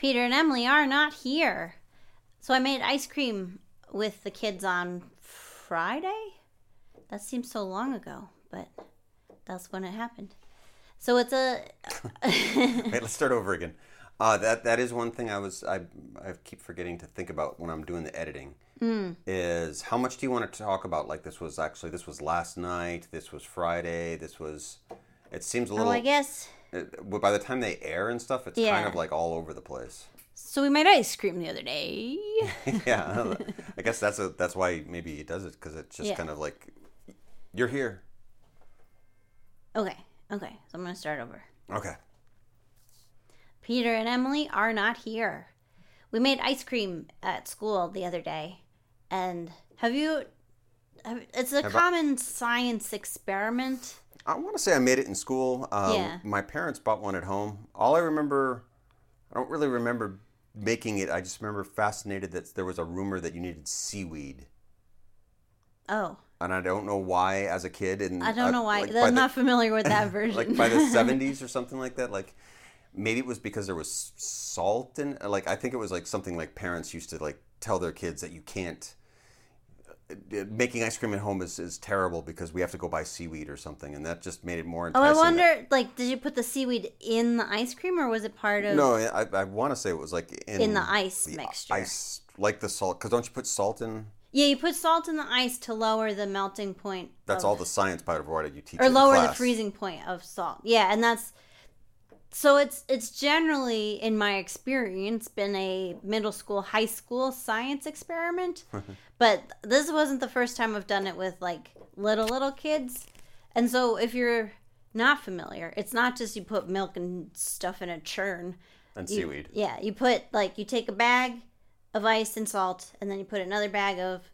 Peter and Emily are not here. So I made ice cream with the kids on Friday. That seems so long ago, but that's when it happened. So it's a. Wait, let's start over again. Uh, that that is one thing I was I I keep forgetting to think about when I'm doing the editing. Hmm. Is how much do you want to talk about? Like this was actually this was last night. This was Friday. This was. It seems a little. oh, I guess. It- but by the time they air and stuff, it's Yeah. kind of like all over the place. So we made ice cream the other day. yeah, I guess that's a that's why maybe he does it because it's just Yeah. kind of like you're here. Okay, okay. So I'm going to start over. Okay. Peter and Emily are not here. We made ice cream at school the other day. And have you. Have, it's a Have I- common science experiment. I want to say I made it in school. Um, Yeah. My parents bought one at home. All I remember, I don't really remember making it. I just remember fascinated that there was a rumor that you needed seaweed. Oh, And I don't know why as a kid. And I don't know why. Like I'm the, not familiar with that version. like by the 70s or something like that. Like maybe it was because there was salt in like I think it was like something like parents used to like tell their kids that you can't uh, making ice cream at home is, is terrible because we have to go buy seaweed or something and that just made it more Oh. I that- wonder, like, did you put the seaweed in the ice cream or was it part of. No, I, I want to say it was like in, In the ice the mixture. Ice, like the salt, because don't you put salt in? Yeah, you put salt in the ice to lower the melting point. That's all the science part of what you teach. or lower the freezing point of salt. Yeah, and that's so it's it's generally in my experience been a middle school, high school science experiment. but this wasn't the first time I've done it with like little little kids. And so if you're not familiar, it's not just you put milk and stuff in a churn. and You- seaweed. Yeah, you put like you take a bag of ice and salt, and then you put another bag of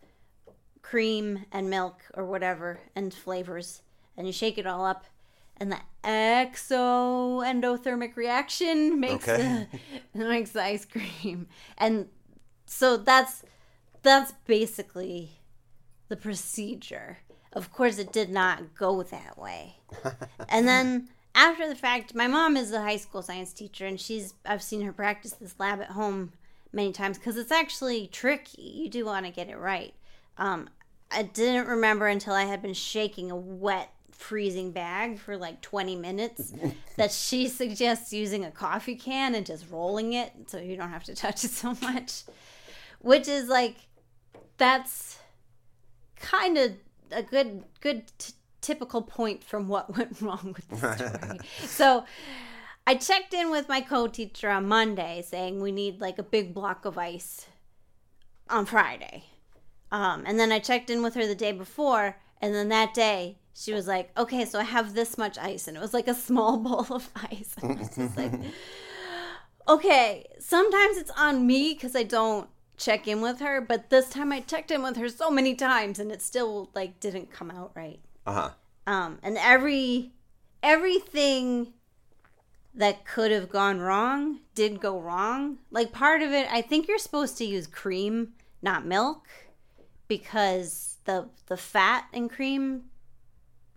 cream and milk or whatever and flavors, and you shake it all up, and the exo endothermic reaction makes Okay. the makes the ice cream, and so that's that's basically the procedure. Of course, it did not go that way. and then after the fact, my mom is a high school science teacher, and she's I've seen her practice this lab at home many times because it's actually tricky. You do want to get it right. Um, I didn't remember until I had been shaking a wet freezing bag for like 20 minutes that she suggests using a coffee can and just rolling it so you don't have to touch it so much which is like that's kind of a good good t- typical point from what went wrong with the story. so I checked in with my co-teacher on Monday saying we need like a big block of ice on Friday. Um, and then I checked in with her the day before, and then that day she was like, "Okay, so I have this much ice," and it was like a small bowl of ice. And I was just like, "Okay, sometimes it's on me because I don't check in with her, but this time I checked in with her so many times, and it still like didn't come out right." Uh huh. um, and every everything that could have gone wrong did go wrong. Like part of it, I think you're supposed to use cream, not milk, because the the fat and cream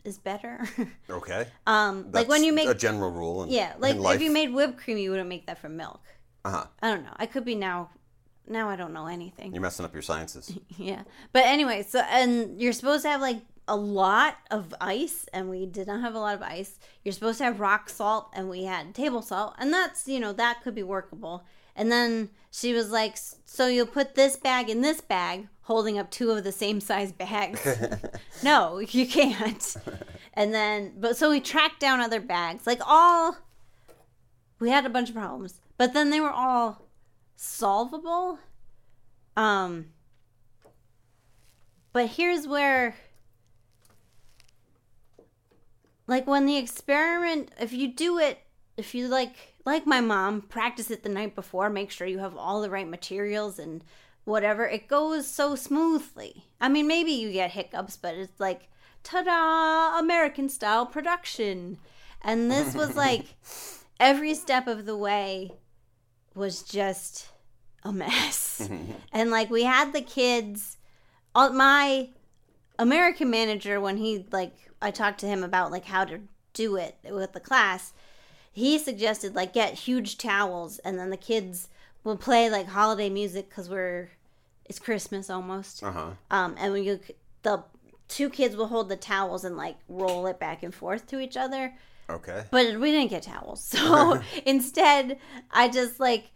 is better. Okay. um, like when you make a general rule. In, yeah, like if you made whipped cream, you wouldn't make that from milk. Uh huh. I don't know. I could be now. Now I don't know anything. You're messing up your sciences. Yeah. But anyway, so and you're supposed to have like a lot of ice and we did not have a lot of ice. You're supposed to have rock salt and we had table salt and that's, you know, that could be workable. And then she was like, "So you'll put this bag in this bag, holding up two of the same size bags." no, you can't. And then but so we tracked down other bags. Like all we had a bunch of problems, but then they were all solvable. Um but here's where like when the experiment if you do it if you like like my mom practice it the night before make sure you have all the right materials and whatever it goes so smoothly i mean maybe you get hiccups but it's like ta-da american style production and this was like every step of the way was just a mess and like we had the kids all my American manager when he like I talked to him about like how to do it with the class. he suggested like get huge towels and then the kids will play like holiday music because we're it's Christmas almost. Uh huh. Um, and when you the two kids will hold the towels and like roll it back and forth to each other. Okay. But we didn't get towels. So instead, I just like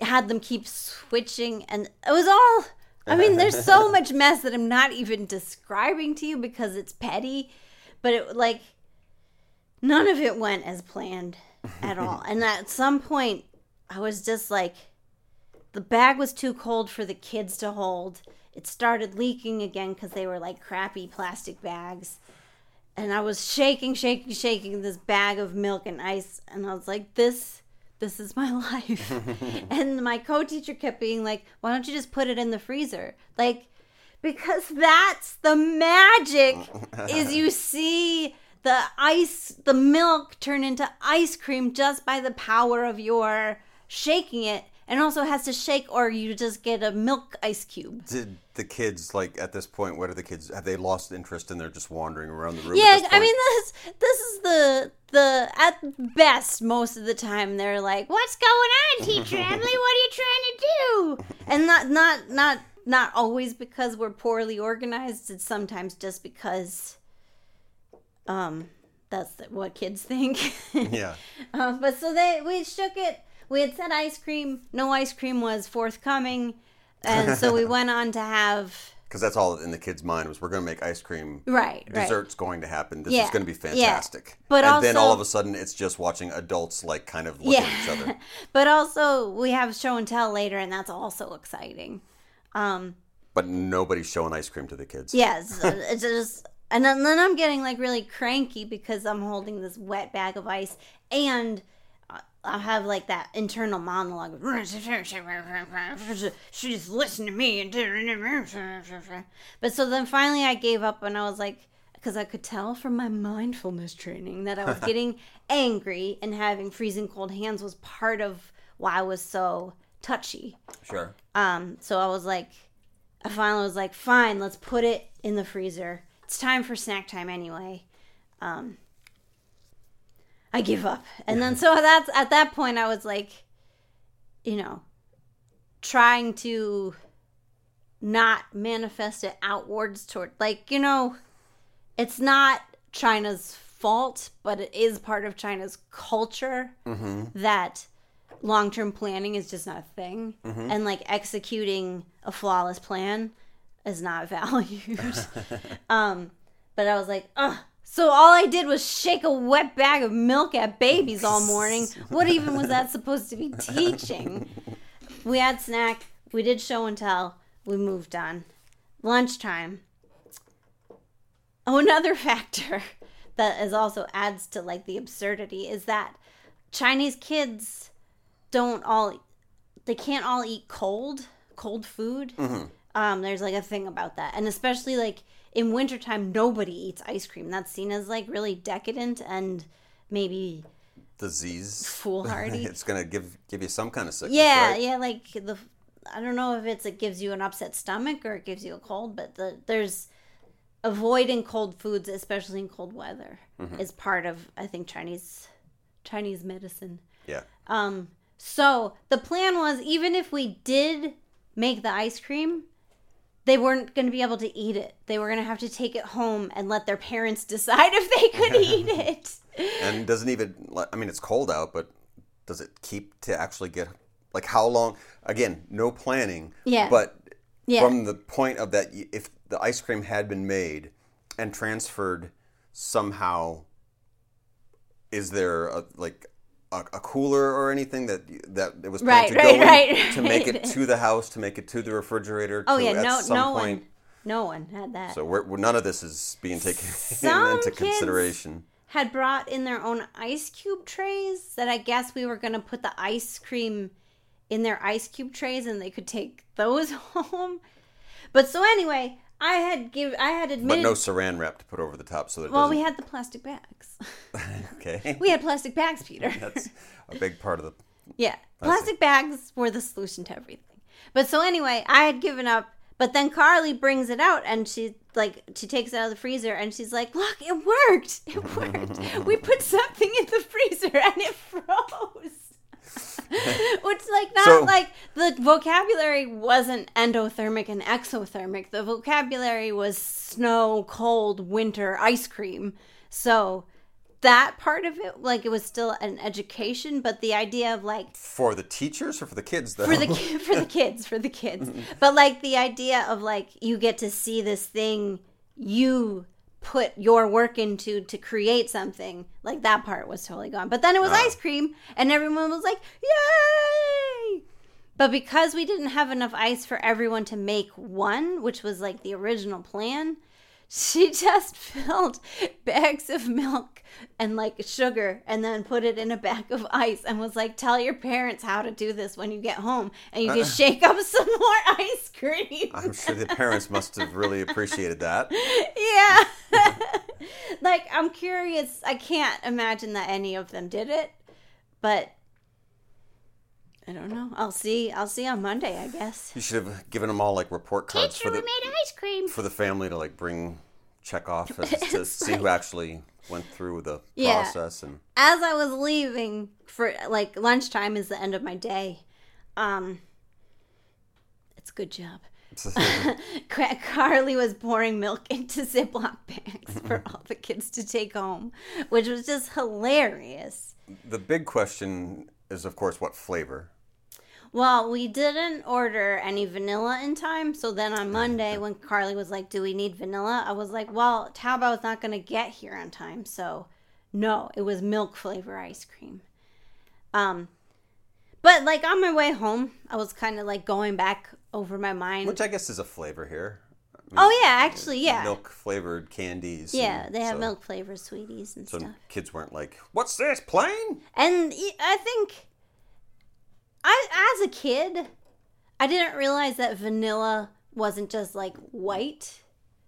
had them keep switching and it was all I mean, there's so much mess that I'm not even describing to you because it's petty, but it like none of it went as planned at all. and at some point I was just like the bag was too cold for the kids to hold. It started leaking again cuz they were like crappy plastic bags and I was shaking, shaking, shaking this bag of milk and ice, and I was like, "This, this is my life." and my co-teacher kept being like, "Why don't you just put it in the freezer?" Like, because that's the magic. is you see the ice, the milk turn into ice cream just by the power of your shaking it, and also has to shake, or you just get a milk ice cube. Did the kids like at this point? What are the kids? Have they lost interest and they're just wandering around the room? Yeah, I mean this this is the the at best most of the time they're like, "What's going on, teacher Emily? What are you trying to do?" And not not not not always because we're poorly organized. It's sometimes just because um that's what kids think. yeah. Um, but so they we shook it. We had said ice cream. No ice cream was forthcoming, and so we went on to have Because that's all in the kids' mind was we're going to make ice cream. right, right. Dessert's going to happen. This Yeah, is going to be fantastic. yeah. But and then all of a sudden, it's just watching adults like kind of look at each other. but also we have show and tell later, and that's also exciting. Um, But nobody's showing ice cream to the kids. yes, uh, it's just, and then, then I'm getting like really cranky because I'm holding this wet bag of ice, and I- I have like that internal monologue. She's listening to me, and but so then finally I gave up, and I was like. Because I could tell from my mindfulness training that I was getting angry and having freezing cold hands was part of why I was so touchy. Sure. Um, so I was like, I finally was like, fine, let's put it in the freezer. It's time for snack time anyway. Um, I give up. And then so that's at that point I was like, you know, trying to not manifest it outwards toward like, you know, it's not China's fault, but it is part of China's culture that long term planning is just not a thing. And like executing a flawless plan is not valued. um, but I was like, ugh. So all I did was shake a wet bag of milk at babies all morning. What even was that supposed to be teaching? We had snack. We did show and tell. We moved on. Lunchtime. Oh, another factor that is also adds to like the absurdity is that Chinese kids don't all they can't all eat cold cold food. Um, there's like a thing about that, and especially like in wintertime, nobody eats ice cream. That's seen as like really decadent and maybe Disease. foolhardy. it's to give give you some kind of sickness. Yeah, right? yeah, like the I don't know if it's it gives you an upset stomach or it gives you a cold, but the there's avoiding cold foods, especially in cold weather, Mm-hmm. is part of I think Chinese Chinese medicine. Yeah. Um, so the plan was even if we did make the ice cream, they weren't going to be able to eat it. They were going to have to take it home and let their parents decide if they could eat it. And doesn't even, I mean, it's cold out, but does it keep to actually get, like, how long? Again, no planning. Yeah. But Yeah. from the point of that, if the ice cream had been made and transferred somehow, is there a, like a, a cooler or anything that that it was Right, planned to right, go in right, to make it to the house, to make it to the refrigerator? Oh to, yeah, at no, some no point, one, no one had that. So we're, we're- none of this is being taken into consideration. had brought in their own ice cube trays that I guess we were going to put the ice cream in their ice cube trays and they could take those home. But so anyway, I had give I had But no saran wrap to put over the top so that it well doesn't. we had the plastic bags. okay. we had plastic bags, Peter. That's a big part of the. Yeah, plastic bags were the solution to everything. But so anyway, I had given up, but then Carly brings it out and she like she takes it out of the freezer and she's like, "Look, it worked! It worked! we put something in the freezer and it froze." Which, like, not So- like the vocabulary wasn't endothermic and exothermic. The vocabulary was snow, cold, winter, ice cream. So that part of it, like, it was still an education, but the idea of like For the teachers or for the kids, though? for the ki- for the kids for the kids but like the idea of like you get to see this thing you put your work into to create something like that part was totally gone but then it was Ah. ice cream and everyone was like yay but because we didn't have enough ice for everyone to make one which was like the original plan she just filled bags of milk and like sugar and then put it in a bag of ice and was like tell your parents how to do this when you get home and you can uh. shake up some more ice cream. I'm sure the parents must have really appreciated that. yeah. Like i'm curious i can't imagine that any of them did it but i don't know. I'll see i'll see on monday i guess. You should have given them all like report cards for the made ice cream. for the family to like bring check off as, to see who actually went through the Yeah. process and as I was leaving for like lunchtime is the end of my day. Um it's a good job. Carly was pouring milk into Ziploc bags for all the kids to take home, which was just hilarious. the big question is of course what flavor. Well, we didn't order any vanilla in time, so then on Monday when Carly was like, "Do we need vanilla?" I was like, "Well, Taobao's not going to get here on time, so no, it was milk flavor ice cream." Um but like on my way home, I was kind of like going back over my mind. Which I guess is a flavor here. I mean, oh yeah, actually, yeah. Milk flavored candies. Yeah, they have so- milk flavored sweeties and So stuff. kids weren't like, "What's this plain?" And I think I as a kid, I didn't realize that vanilla wasn't just like white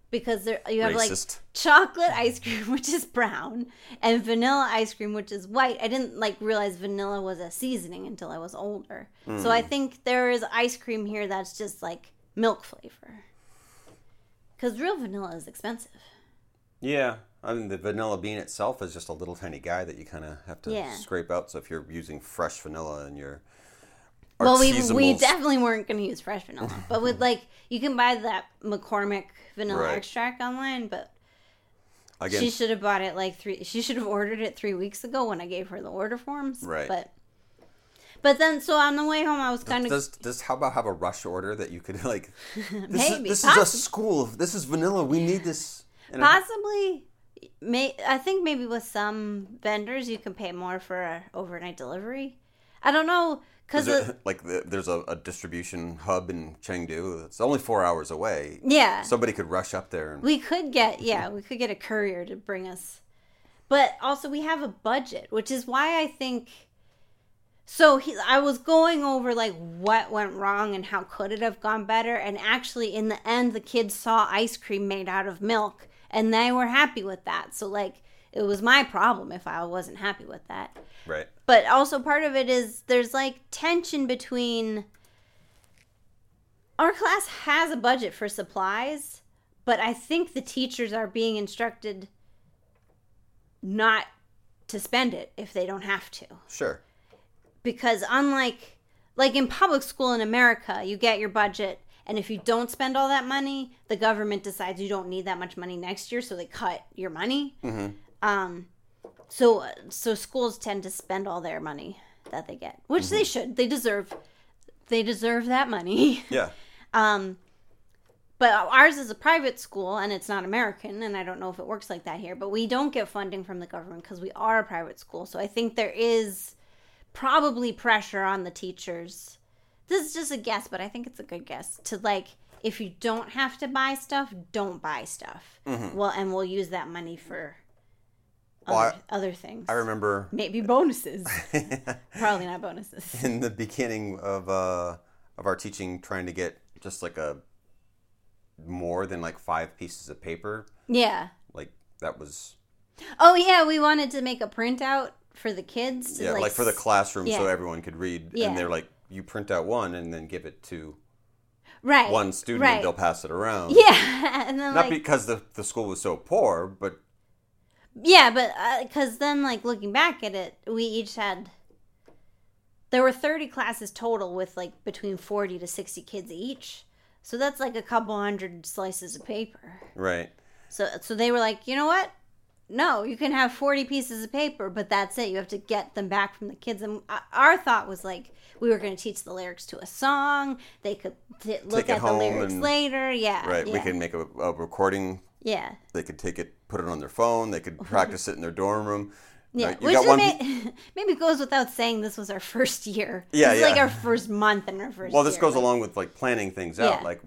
because there you have like chocolate ice cream which is brown and vanilla ice cream which is white. I didn't like realize vanilla was a seasoning until I was older. So I hmm. think there is ice cream here that's just like milk flavor. Cuz real vanilla is expensive. Yeah, I mean the vanilla bean itself is just a little tiny guy that you kind of have to Yeah. scrape out. So if you're using fresh vanilla in your Well, we we definitely weren't going to use fresh vanilla, but with like you can buy that McCormick vanilla Right. extract online. But again, she should have bought it like three. She should have ordered it three weeks ago when I gave her the order forms. Right. But but then so on the way home, I was kind of does does Taobao have a rush order that you could like? This Maybe, is, this is a school. This is vanilla. We need this. Possibly. May I think maybe with some vendors you can pay more for a overnight delivery. I don't know because like the, there's a, a distribution hub in Chengdu. It's only four hours away. yeah, Somebody could rush up there and We could get yeah, we could get a courier to bring us. But also we have a budget, which is why I think so he, I was going over like what went wrong and how could it have gone better and actually in the end the kids saw ice cream made out of milk and they were happy with that. So like it was my problem if I wasn't happy with that. right. But also part of it is there's like tension between our class has a budget for supplies, but I think the teachers are being instructed not to spend it if they don't have to. Sure. Because unlike like in public school in America, you get your budget and if you don't spend all that money, the government decides you don't need that much money next year, so they cut your money. Mm-hmm. Um, so so schools tend to spend all their money that they get, which they should. They deserve. They deserve that money. Yeah. Um, but ours is a private school and it's not American, and I don't know if it works like that here. But we don't get funding from the government because we are a private school. So I think there is probably pressure on the teachers. This is just a guess, but I think it's a good guess to like if you don't have to buy stuff, don't buy stuff. Well, and we'll use that money for Well, other, other things. I remember Maybe bonuses. Probably not bonuses. in the beginning of uh of our teaching trying to get just like a more than like five pieces of paper Yeah. like that was Oh yeah, we wanted to make a printout for the kids. Yeah like, for the classroom so everyone could read Yeah. and they're like you print out one and then give it to right one student right. and they'll pass it around. yeah and then Not like because the, the school was so poor, but Yeah, but because then, like looking back at it, we each had. There were thirty classes total, with like between forty to sixty kids each. So that's like a couple hundred slices of paper. right. So, so they were like, you know what? No, you can have forty pieces of paper, but that's it. You have to get them back from the kids. And uh, our thought was like, we were going to teach the lyrics to a song. They could t- look at the lyrics and- later. Yeah, Right. Yeah, We can make a, a recording. yeah. They could take it, put it on their phone. They could uh-huh. practice it in their dorm room. Yeah, you which one. may- maybe goes without saying. This was our first year. Yeah, this is like our first month and our first. Well, this year, goes like- along with like planning things out, Yeah. like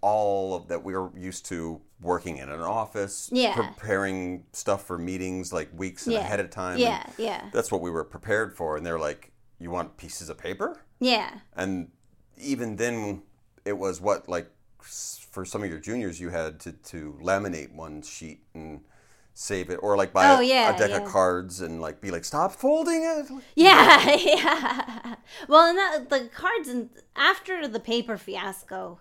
all of that we're used to working in an office, Yeah. preparing stuff for meetings like weeks Yeah. ahead of time. Yeah, yeah, that's what we were prepared for. And they're like, "You want pieces of paper?" yeah, And even then, it was what like for some of your juniors, you had to to laminate one sheet and save it, or like buy Oh, a, a deck yeah. of cards and like be like, "Stop folding it." yeah, yeah. Well, and that, the cards and after the paper fiasco,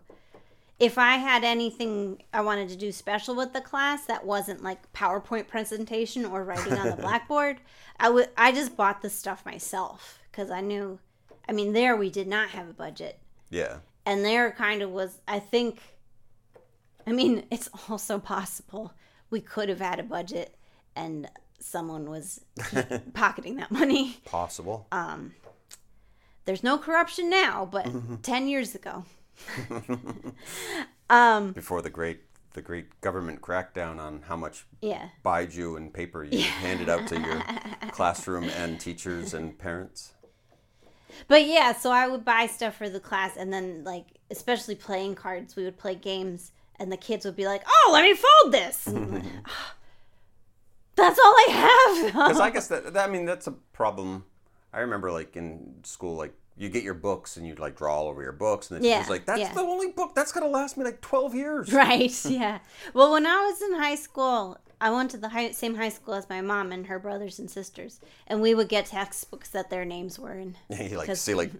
if I had anything I wanted to do special with the class that wasn't like PowerPoint presentation or writing on the blackboard, I would I just bought the stuff myself because I knew. I mean, there we did not have a budget. Yeah. and there kind of was i think i mean it's also possible we could have had a budget and someone was pocketing that money. Possible. Um, there's no corruption now but mm-hmm. 10 years ago. Um, Before the great the great government crackdown on how much yeah. Baijiu and paper you handed out to your classroom and teachers and parents. but yeah so i would buy stuff for the class and then like especially playing cards we would play games and the kids would be like oh let me fold this like, "Ah, that's all i have Because I guess that, that I mean that's a problem. I remember like in school, like you get your books and you'd like draw all over your books, and then Yeah, like, "That's yeah. the only book that's gonna last me like twelve years." Right. Yeah. Well, when I was in high school, I went to the high, same high school as my mom and her brothers and sisters, and we would get textbooks that their names were in. you like see like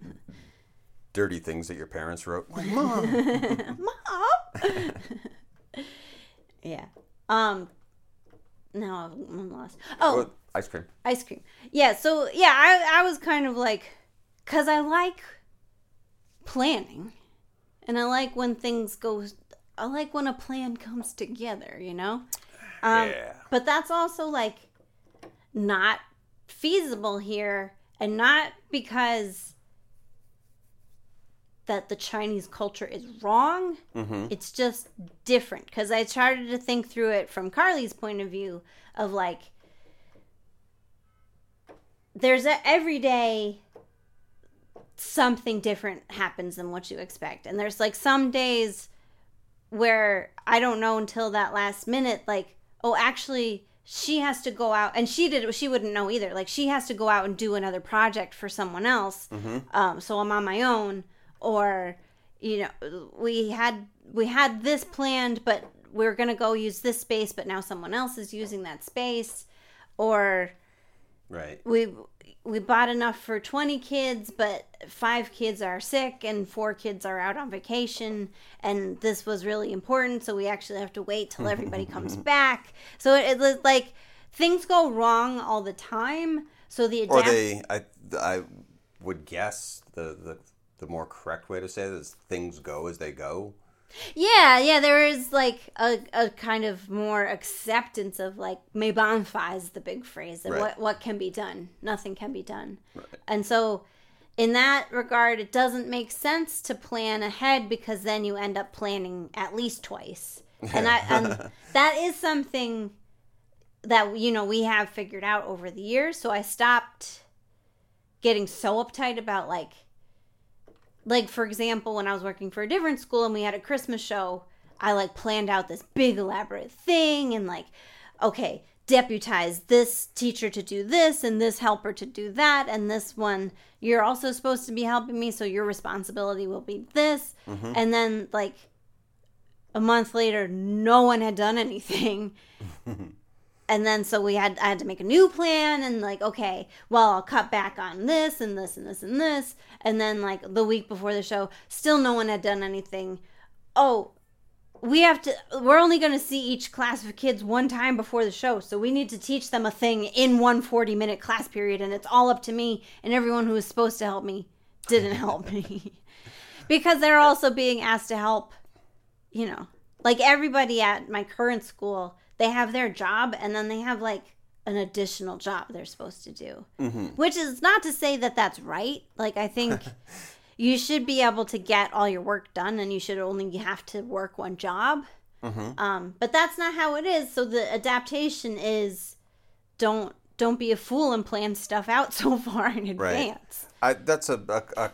dirty things that your parents wrote. Like, Mom, Mom. yeah. Um. No, I'm lost. Oh, Oh, ice cream. ice cream. Yeah. So yeah, I I was kind of like, cause I like planning, and I like when things go. I like when a plan comes together. You know. Um, yeah. But that's also like not feasible here, and not because that the Chinese culture is wrong. Mm-hmm. It's just different because I started to think through it from Carly's point of view of like there's a every day something different happens than what you expect. And there's like some days where I don't know until that last minute, like, oh, actually, she has to go out, and she did. She wouldn't know either. Like, she has to go out and do another project for someone else. Um, so I'm on my own, or you know, we had we had this planned, but we're gonna go use this space, but now someone else is using that space, or Right. we we bought enough for 20 kids but five kids are sick and four kids are out on vacation and this was really important so we actually have to wait till everybody comes back so it, it like things go wrong all the time so the Or they, I, I would guess the, the the more correct way to say it is things go as they go. Yeah, yeah, there is like a, a kind of more acceptance of like bon is the big phrase and Right. what what can be done. Nothing can be done. And so in that regard it doesn't make sense to plan ahead because then you end up planning at least twice. And I um, and that is something that you know we have figured out over the years. So I stopped getting so uptight about like like for example when i was working for a different school and we had a christmas show i like planned out this big elaborate thing and like okay deputize this teacher to do this and this helper to do that and this one you're also supposed to be helping me so your responsibility will be this. Mm-hmm. And then like a month later no one had done anything and then so we had I had to make a new plan and like okay, well I'll cut back on this and this and this and this, and then like the week before the show, still no one had done anything. Oh, we have to we're only going to see each class of kids one time before the show. So we need to teach them a thing in one 40 minute class period. And it's all up to me. And everyone who was supposed to help me didn't help me. Because they're also being asked to help you know like everybody at my current school they have their job and then they have like an additional job they're supposed to do. Which is not to say that that's right. Like i think you should be able to get all your work done and you should only have to work one job. Um, but that's not how it is. So the adaptation is don't don't be a fool and plan stuff out so far in advance. I, that's a, a, a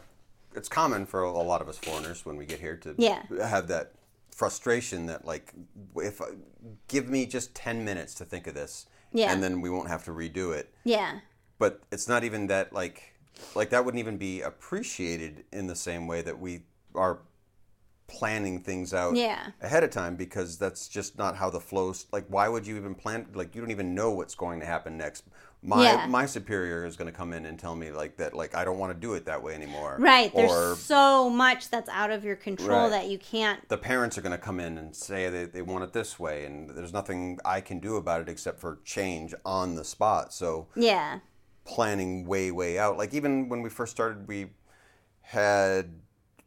it's common for a lot of us foreigners when we get here to Yeah. have that frustration that like if uh, give me just 10 minutes to think of this Yeah. and then we won't have to redo it yeah but it's not even that like like that wouldn't even be appreciated in the same way that we are planning things out Yeah. ahead of time because that's just not how the flows like why would you even plan like you don't even know what's going to happen next my Yeah. my superior is going to come in and tell me like that like I don't want to do it that way anymore right there's so much that's out of your control Right. that you can't the parents are going to come in and say they, they want it this way and there's nothing I can do about it except for change on the spot so yeah planning way way out like even when we first started we had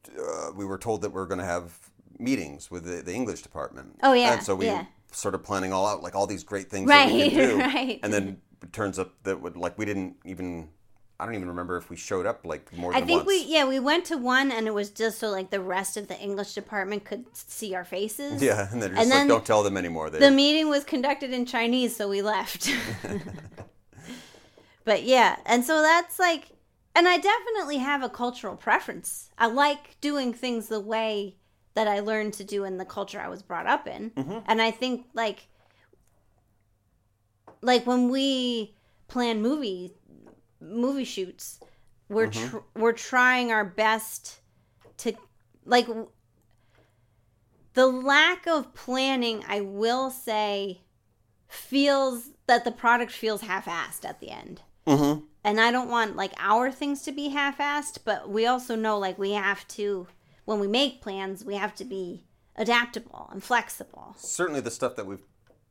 uh, we were told that we are going to have meetings with the, the english department Oh, yeah, and so we yeah. started planning all out like all these great things that we Right, could do right. and then it turns up that would like we didn't even i don't even remember if we showed up like more I think once we yeah we went to one and it was just so like the rest of the English department could see our faces. yeah and they're just And like then don't tell them anymore they The meeting was conducted in Chinese, so we left. but yeah, and so that's like, and I definitely have a cultural preference. I like doing things the way that I learned to do in the culture I was brought up in, Mm-hmm. and I think like, like when we plan movie movie shoots, we're Mm-hmm. tr- we're trying our best to like the lack of planning, I will say, feels that the product feels half-assed at the end. Mhm. And I don't want like our things to be half-assed, but we also know like we have to when we make plans, we have to be adaptable and flexible. certainly the stuff that we've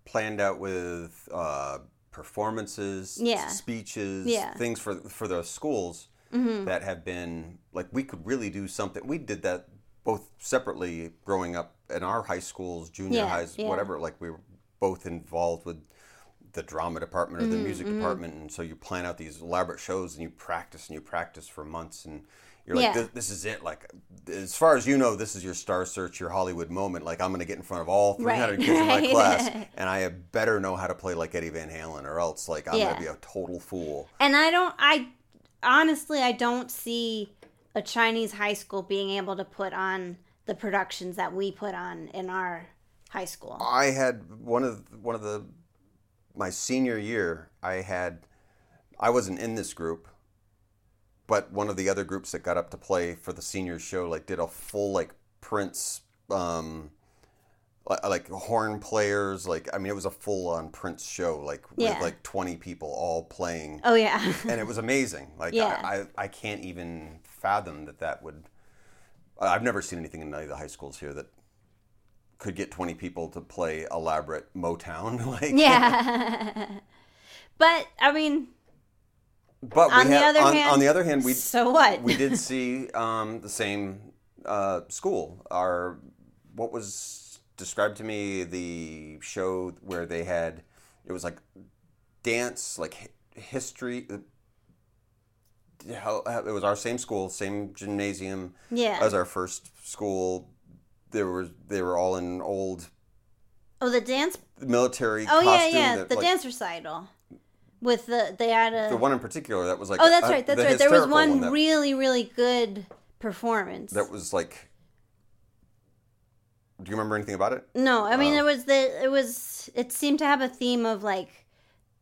planned out with uh, performances, Yeah. speeches, Yeah. Mm-hmm. things for for the schools that have been like we could really do something. We did that both separately growing up in our high schools, junior Yeah, highs, whatever. Like we were both involved with the drama department or Mm-hmm, the music department, and so you plan out these elaborate shows and you practice and you practice for months and. You're like, Yeah. this, this is it. Like, as far as you know, this is your Star Search, your Hollywood moment. Like, I'm going to get in front of all 300 Right, kids in my class, and I better know how to play like Eddie Van Halen, or else like I'm Yeah. gonna be a total fool. And I don't I honestly I don't see a Chinese high school being able to put on the productions that we put on in our high school. I had one of one of the my senior year. I had I wasn't in this group, but one of the other groups that got up to play for the seniors show like did a full like Prince. Um, like horn players, like I mean, it was a full-on Prince show, like with like twenty people all playing. Oh yeah. and it was amazing. Like Yeah. I, I, I can't even fathom that that would. I've never seen anything in any of the high schools here that could get twenty people to play elaborate Motown. like yeah. but I mean, But we On the other on, hand, on the other hand, we so what? we did see um, the same uh, school. Our what was described to me the show where they had it was like dance, like history. uh, how- it was our same school, same gymnasium Yeah. as our first school. There were they were all in old oh, the dance. military Oh yeah, yeah. that, The like, dance recital with the they had a. The one in particular that was like oh, that's uh, right. That's the right. There was hysterical one that, really, really good performance. that was like. Do you remember anything about it? No, I mean Oh. it was the it was it seemed to have a theme of like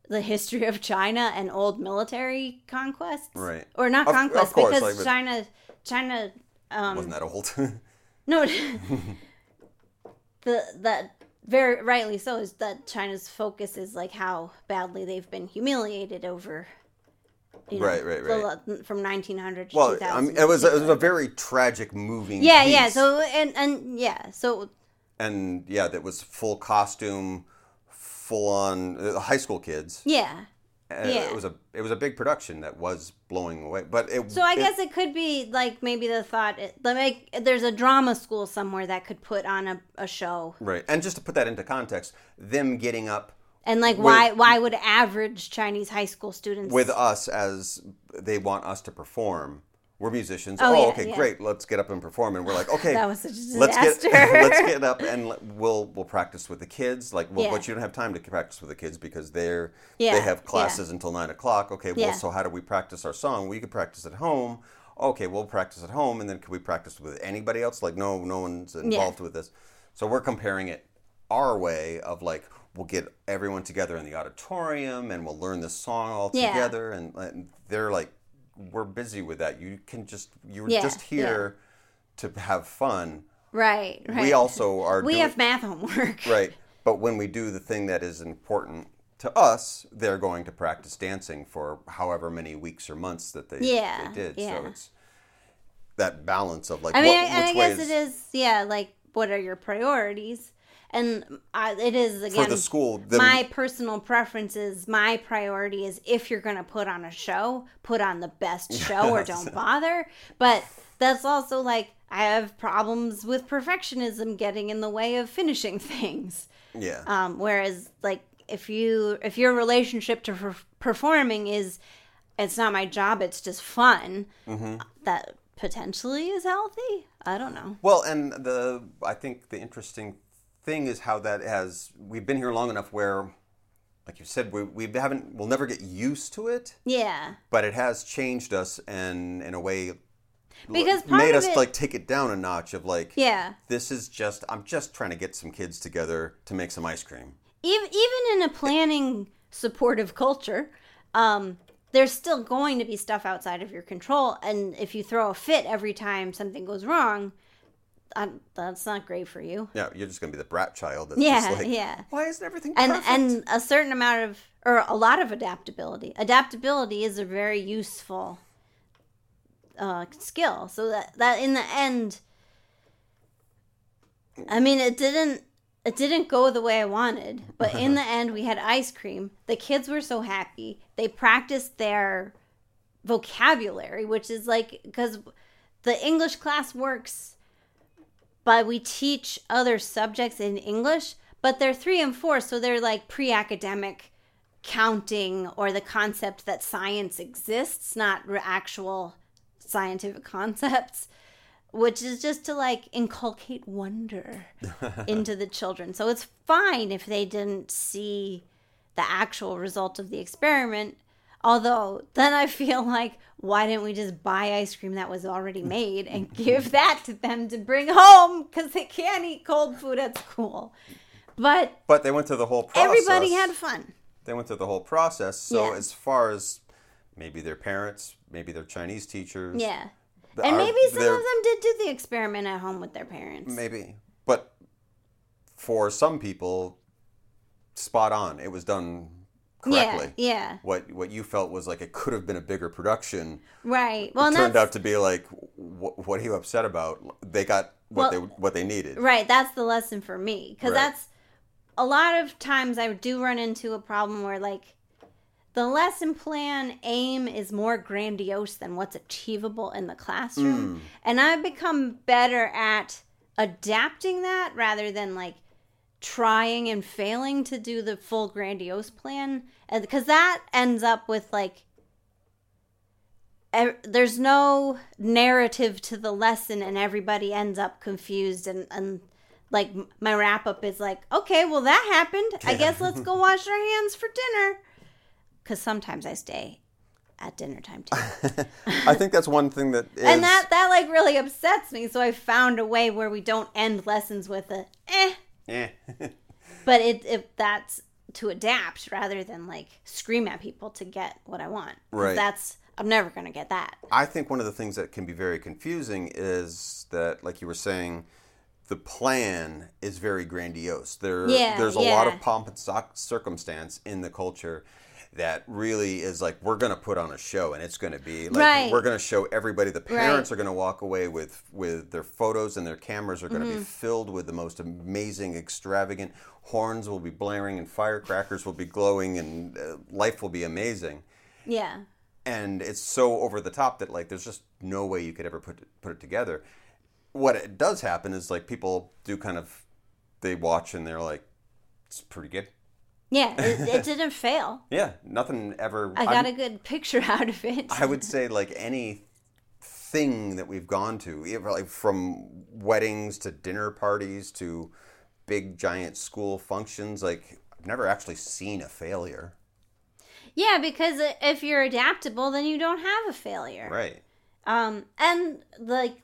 the history of China and old military conquests. Right. Or not Of- of conquests course, because like, China China um Wasn't that old? no the that very rightly so is that China's focus is like how badly they've been humiliated over you know, Right, right, right. lo- from 1900 to Well, 2000 I mean, it was it was a very tragic, moving. yeah yeah so and and yeah so and yeah, that was full costume, full on uh, high school kids. yeah Uh, Yeah. It was a it was a big production that was blowing away, but it. So I it- guess it could be like maybe the thought like there's a drama school somewhere that could put on a, a show right, and just to put that into context, them getting up and like why why would average Chinese high school students with us as they want us to perform. We're musicians. Oh, Oh, yeah, okay, yeah. great. Let's get up and perform. And we're like, okay, That was such a let's get let's get up and we'll we'll practice with the kids. Like, well, Yeah. but you don't have time to practice with the kids because they're they have classes until nine o'clock. Okay, well, so how do we practice our song? We could practice at home. Okay, we'll practice at home, and then can we practice with anybody else? Like, no, no one's involved with this. So we're comparing it our way of like we'll get everyone together in the auditorium and we'll learn this song all together, and, and they're like, we're busy with that. You can just you're Yeah, just here to have fun. right right We also are we doing, have math homework right, but when we do the thing that is important to us, they're going to practice dancing for however many weeks or months that they, Yeah, they did. So it's that balance of like I mean what, I, and I guess ways it is yeah like what are your priorities and I, it is again for the school. The, my personal preference is my priority is if you're going to put on a show, put on the best show or don't bother. But that's also like I have problems with perfectionism getting in the way of finishing things. yeah, Um, whereas like if you if your relationship to per- performing is it's not my job, it's just fun. Mm-hmm. That potentially is healthy. I don't know. Well, and the I think the interesting thing is how that has we've been here long enough where, like you said, we we haven't we'll never get used to it, Yeah. but it has changed us and in a way Because part made us it- like take it down a notch of like Yeah. this is just I'm just trying to get some kids together to make some ice cream. even even in a planning supportive culture um there's still going to be stuff outside of your control and if you throw a fit every time something goes wrong uh, that's not great for you Yeah, you're just gonna be the brat child. That's Yeah, like, yeah. Why isn't everything and perfect? and a certain amount of or a lot of adaptability adaptability is a very useful uh, skill so that that in the end i mean it didn't it didn't go the way i wanted but in the end we had ice cream the kids were so happy they practiced their vocabulary which is like because the english class works but we teach other subjects in English, but they're three and four, so they're like pre academic counting or the concept that science exists, not actual scientific concepts, which is just to like inculcate wonder into the children. So it's fine if they didn't see the actual result of the experiment. Although then I feel like why didn't we just buy ice cream that was already made and give that to them to bring home because they can't eat cold food at school. But but they went through the whole process. everybody had fun. they went through the whole process. So Yeah. as far as maybe their parents, maybe their Chinese teachers, Yeah. And our- maybe some of them did do the experiment at home with their parents. maybe, but for some people, spot on. It was done correctly. Yeah, yeah, What what you felt was like it could have been a bigger production right. Well, and turned out to be like, what, what are you upset about? They got what Well- they what they needed. right. That's the lesson for me because Right. that's a lot of times I do run into a problem where like the lesson plan aim is more grandiose than what's achievable in the classroom, mm. and I've become better at adapting that rather than like trying and failing to do the full grandiose plan and because that ends up with like ev- there's no narrative to the lesson and everybody ends up confused and, and like my wrap up is like okay well that happened. I guess let's go wash our hands for dinner. Because sometimes i stay at dinner time too. I think that's one thing that is and that that like really upsets me so i found a way where we don't end lessons with a eh eh. but it if that's to adapt rather than like scream at people to get what i want. Right. that's i'm never gonna get that I think one of the things that can be very confusing is that, like you were saying, the plan is very grandiose. There, Yeah, there's a lot of pomp and circumstance in the culture that really is like we're going to put on a show and it's going to be like Right. we're going to show everybody the parents Right. are going to walk away with with their photos and their cameras are going Mm-hmm. to be filled with the most amazing extravagant horns will be blaring and firecrackers will be glowing and uh, life will be amazing Yeah. and it's so over the top that like there's just no way you could ever put it, put it together. What it does happen is like people do kind of they watch and they're like, it's pretty good. Yeah. It, it didn't fail. Yeah, nothing ever. I got I'm- a good picture out of it. I would say like any thing that we've gone to, like from weddings to dinner parties to big giant school functions, like I've never actually seen a failure. Yeah, because if you're adaptable, then you don't have a failure. Right. Um, and like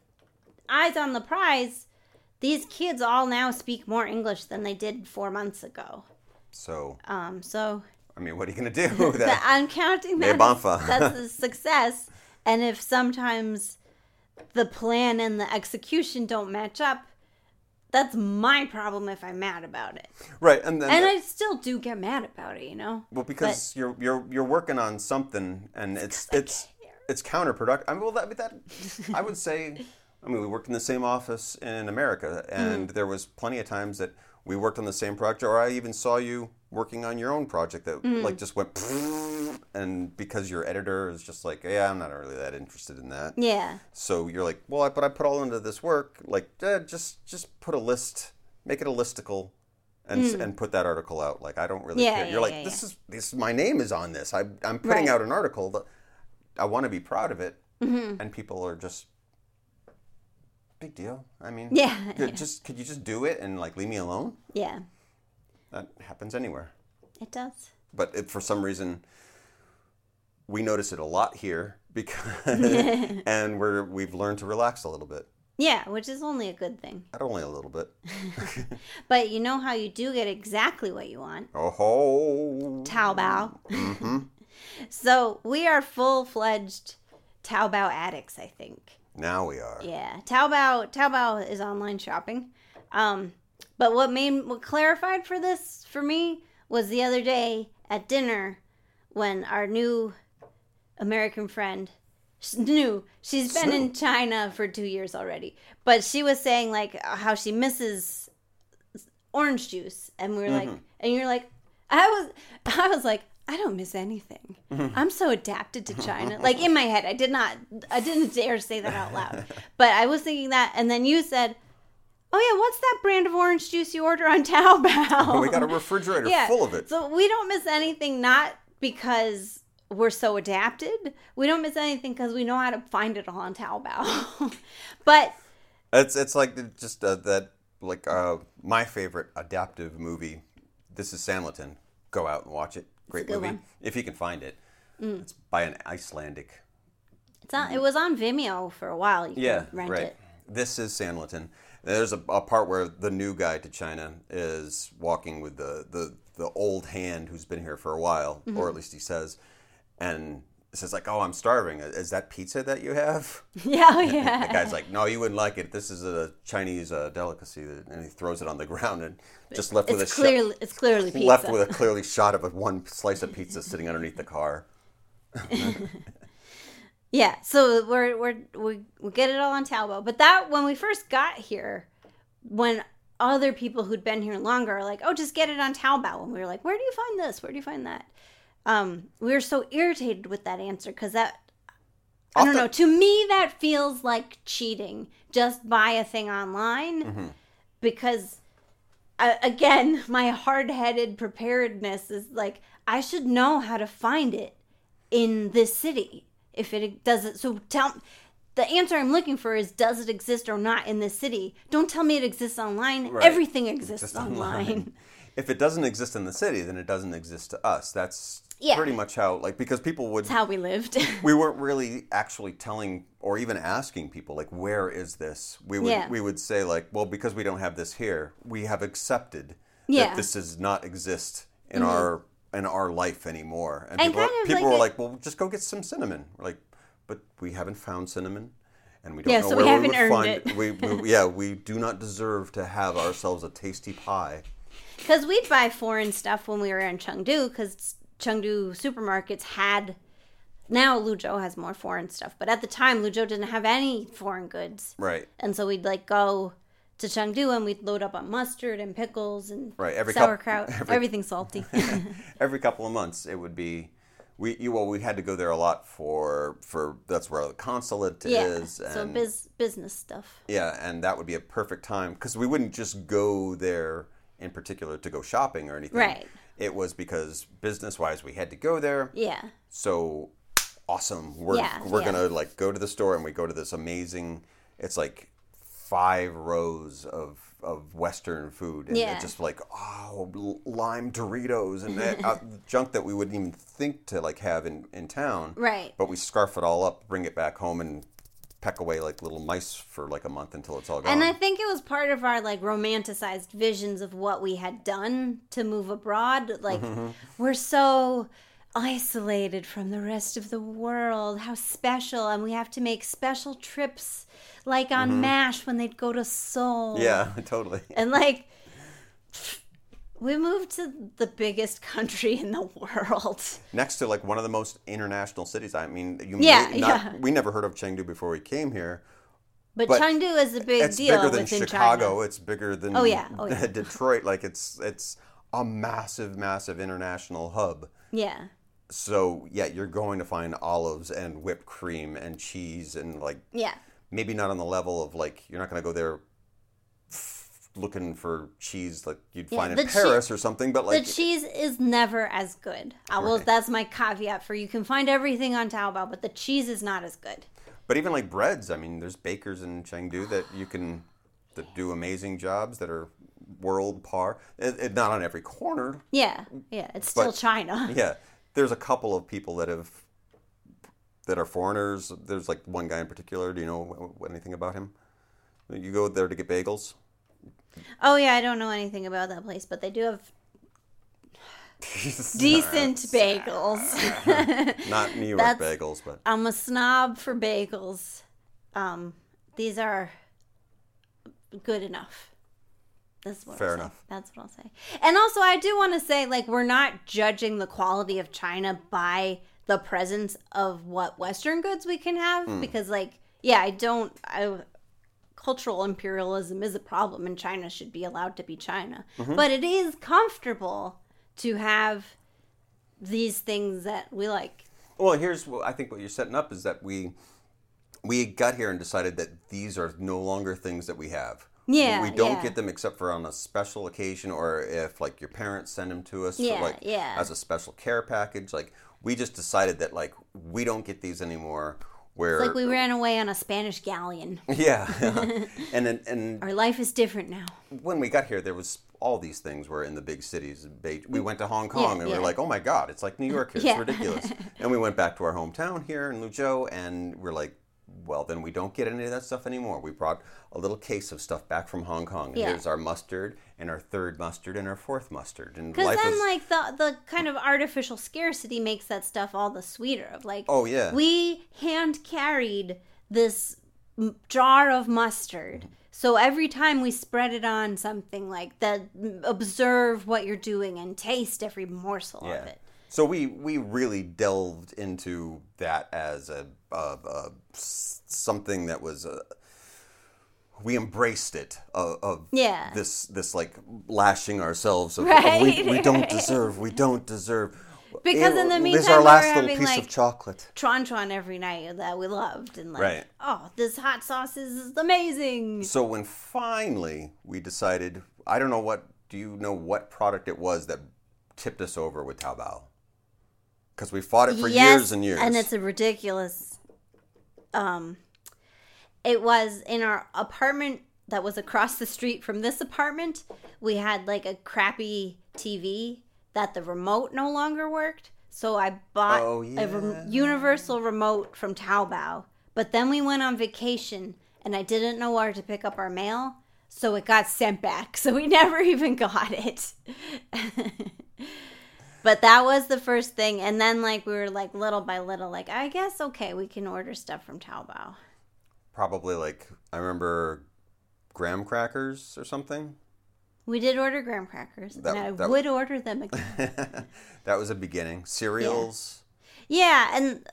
eyes on the prize, these kids all now speak more English than they did four months ago. So Um, so I mean, what are you gonna do? with that I'm counting that as, that's a success. And if sometimes the plan and the execution don't match up, that's my problem if I'm mad about it. right, and then And I still do get mad about it, you know. Well, because you're you're you're working on something, and it's it's it's counterproductive. I mean, well, that that I would say. I mean, we worked in the same office in America, and Mm-hmm. there was plenty of times that we worked on the same project, or I even saw you working on your own project that Mm. like just went, and because your editor is just like, yeah, I'm not really that interested in that. Yeah. So you're like, well, I, but I put all into this work. Like, eh, just just put a list, make it a listicle, and s and put that article out. Like, I don't really. Yeah, care. yeah, You're like, yeah, this is this my name is on this. I I'm putting Right. out an article that I want to be proud of it, Mm-hmm. and people are just big deal. I mean, Yeah, could yeah. just could you just do it and like leave me alone? Yeah. That happens anywhere. It does. But it, for some reason, we notice it a lot here because, and we're we've learned to relax a little bit. Yeah, which is only a good thing. Not only a little bit. But you know how you do get exactly what you want? Oh ho! Taobao. Mm-hmm. so we are full fledged Taobao addicts, I think. Now we are. Yeah, Taobao Taobao is online shopping. Um, but what made what clarified for this for me was the other day at dinner when our new American friend new she's been in China for two years already, but she was saying like how she misses orange juice, and we were like, and you're like, I was I was like. I don't miss anything. I'm so adapted to China. Like in my head, I did not, I didn't dare say that out loud. But I was thinking that, and then you said, "Oh yeah, what's that brand of orange juice you order on Taobao?" Oh, we got a refrigerator yeah, full of it. So we don't miss anything, not because we're so adapted. We don't miss anything because we know how to find it all on Taobao. but It's it's like just uh, that like uh, my favorite adaptive movie. This is Sanlitun. Go out and watch it. Great movie one. Mm. if you can find it. It's by an Icelandic. it's not. It was on Vimeo for a while. You Yeah, rent right. it. This is Sanlitun. There's a, a part where the new guy to China is walking with the, the, the old hand who's been here for a while, Mm-hmm. or at least he says, and says like, "Oh, I'm starving. Is that pizza that you have?" Yeah, oh, yeah. The guy's like, "No, you wouldn't like it. This is a Chinese uh, delicacy," and he throws it on the ground and just left with a it's clearly it's clearly pizza. left with a clearly shot of a one slice of pizza sitting underneath the car. Yeah, so we're we're we we get it all on Taobao. But that when we first got here, when other people who'd been here longer are like, "Oh, just get it on Taobao," and we were like, "Where do you find this? Where do you find that?" Um, we were so irritated with that answer because that I don't Often- know. To me, that feels like cheating. Just buy a thing online because uh, again, my hard-headed preparedness is like I should know how to find it in this city if it doesn't. So tell the answer I'm looking for is does it exist or not in this city? Don't tell me it exists online. Right. Everything exists Just online. If it doesn't exist in the city, then it doesn't exist to us. That's Yeah. pretty much how like because people would It's how we lived. we weren't really actually telling or even asking people like where is this we would Yeah. we would say like well because we don't have this here we have accepted Yeah. that this does not exist in mm-hmm. our in our life anymore and, And people, people like were a- like well just go get some cinnamon we're like but we haven't found cinnamon and we don't Yeah, know so where we we, would earned find it. We, we, yeah, we do not deserve to have ourselves a tasty pie. Because we'd buy foreign stuff when we were in Chengdu, because Chengdu supermarkets had. Now Luzhou has more foreign stuff, but at the time Luzhou didn't have any foreign goods, Right. and so we'd like go to Chengdu and we'd load up on mustard and pickles and Right, every sauerkraut, every- everything salty. Every couple of months, it would be. We you, well, we had to go there a lot for for that's where the consulate yeah, is, and so biz, business stuff. yeah, and that would be a perfect time because we wouldn't just go there in particular to go shopping or anything. Right. It was because business wise we had to go there. Yeah, so awesome. We're Yeah, we're yeah. gonna like go to the store and we go to this amazing. It's like five rows of of Western food and Yeah. it's just like oh lime Doritos and that, uh, junk that we wouldn't even think to like have in in town. right. But we scarf it all up, bring it back home, and peck away like little mice for like a month until it's all gone. And I think it was part of our like romanticized visions of what we had done to move abroad. Like Mm-hmm. we're so isolated from the rest of the world. How special and we have to make special trips like on MASH when they'd go to Seoul. Mm-hmm. yeah, totally. And like we moved to the biggest country in the world. Next to like one of the most international cities. I mean, you Yeah, may not, yeah. we never heard of Chengdu before we came here. But, But Chengdu is a big it's deal bigger than Chicago. China. It's bigger than Oh, yeah. Oh, yeah. Detroit. Like it's it's a massive, massive international hub. Yeah. So yeah, you're going to find olives and whipped cream and cheese and like Yeah. maybe not on the level of like you're not going to go there looking for cheese like you'd Yeah, find in the che- Paris or something. But like the cheese is never as good. I will. Right. That's my caveat for you can find everything on Taobao, but the cheese is not as good. But even like breads, I mean, there's bakers in Chengdu that you can that do amazing jobs that are world par. It, it, not on every corner. Yeah, yeah, it's still China. Yeah, there's a couple of people that have that are foreigners. There's like one guy in particular. Do you know anything about him? You go there to get bagels. Oh yeah, I don't know anything about that place, but they do have decent bagels. Not New York That's- bagels, but I'm a snob for bagels. Um, these are good enough. That's what Fair I'll say. enough. That's what I'll say. And also, I do want to say, like, we're not judging the quality of China by the presence of what Western goods we can have, Hmm. because, like, yeah, I don't. I, cultural imperialism is a problem, and China should be allowed to be China. Mm-hmm. But it is comfortable to have these things that we like. Well, here's what I think what you're setting up is that we we got here and decided that these are no longer things that we have. Yeah, we don't yeah. get them except for on a special occasion or if like your parents send them to us Yeah, like yeah. as a special care package. Like we just decided that like we don't get these anymore. Where Like we ran away on a Spanish galleon. yeah, and then and Our life is different now. when we got here, there was all these things were in the big cities. We mm. went to Hong Kong and we yeah. were like, oh my god, it's like New York here. It's Yeah. ridiculous. and we went back to our hometown here in Luzhou and we're like, well, then we don't get any of that stuff anymore. We brought a little case of stuff back from Hong Kong. And Yeah. here's our mustard and our third mustard and our fourth mustard. And Because then, is like the the kind of artificial scarcity makes that stuff all the sweeter. Of like, Oh, yeah. we hand carried this m- jar of mustard. Mm-hmm. So every time we spread it on something like that, observe what you're doing and taste every morsel of it. So we we really delved into that as a, s- something that was a, we embraced it of, of Yeah. this this like lashing ourselves of, Right, of we, we don't deserve we don't deserve Because in the this is meantime, our we last were little having, piece like, of chocolate Tron Tron every night that we loved, and like, Right. oh, this hot sauce is amazing. so when finally we decided I don't know what do you know what product it was that tipped us over with Taobao because we fought it for years and years And it's a ridiculous. Um, it was in our apartment that was across the street from this apartment. We had like a crappy TV that the remote no longer worked. So I bought Oh, a rem- yeah. universal remote from Taobao. But then we went on vacation and I didn't know where to pick up our mail. So it got sent back. So we never even got it. But that was the first thing. And then, like, we were like, little by little, like, I guess, okay, we can order stuff from Taobao. probably like I remember graham crackers or something. We did order graham crackers, That- and I that- would order them again. that was a beginning. Cereals. yeah, and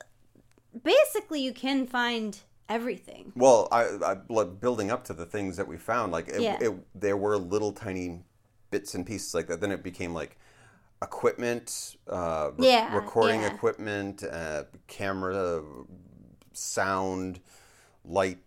basically you can find everything. Well, I, I like, building up to the things that we found, like it, Yeah. it, there were little tiny bits and pieces like that. Then it became like equipment, uh, re- Yeah, recording yeah. equipment, uh, camera, sound, light,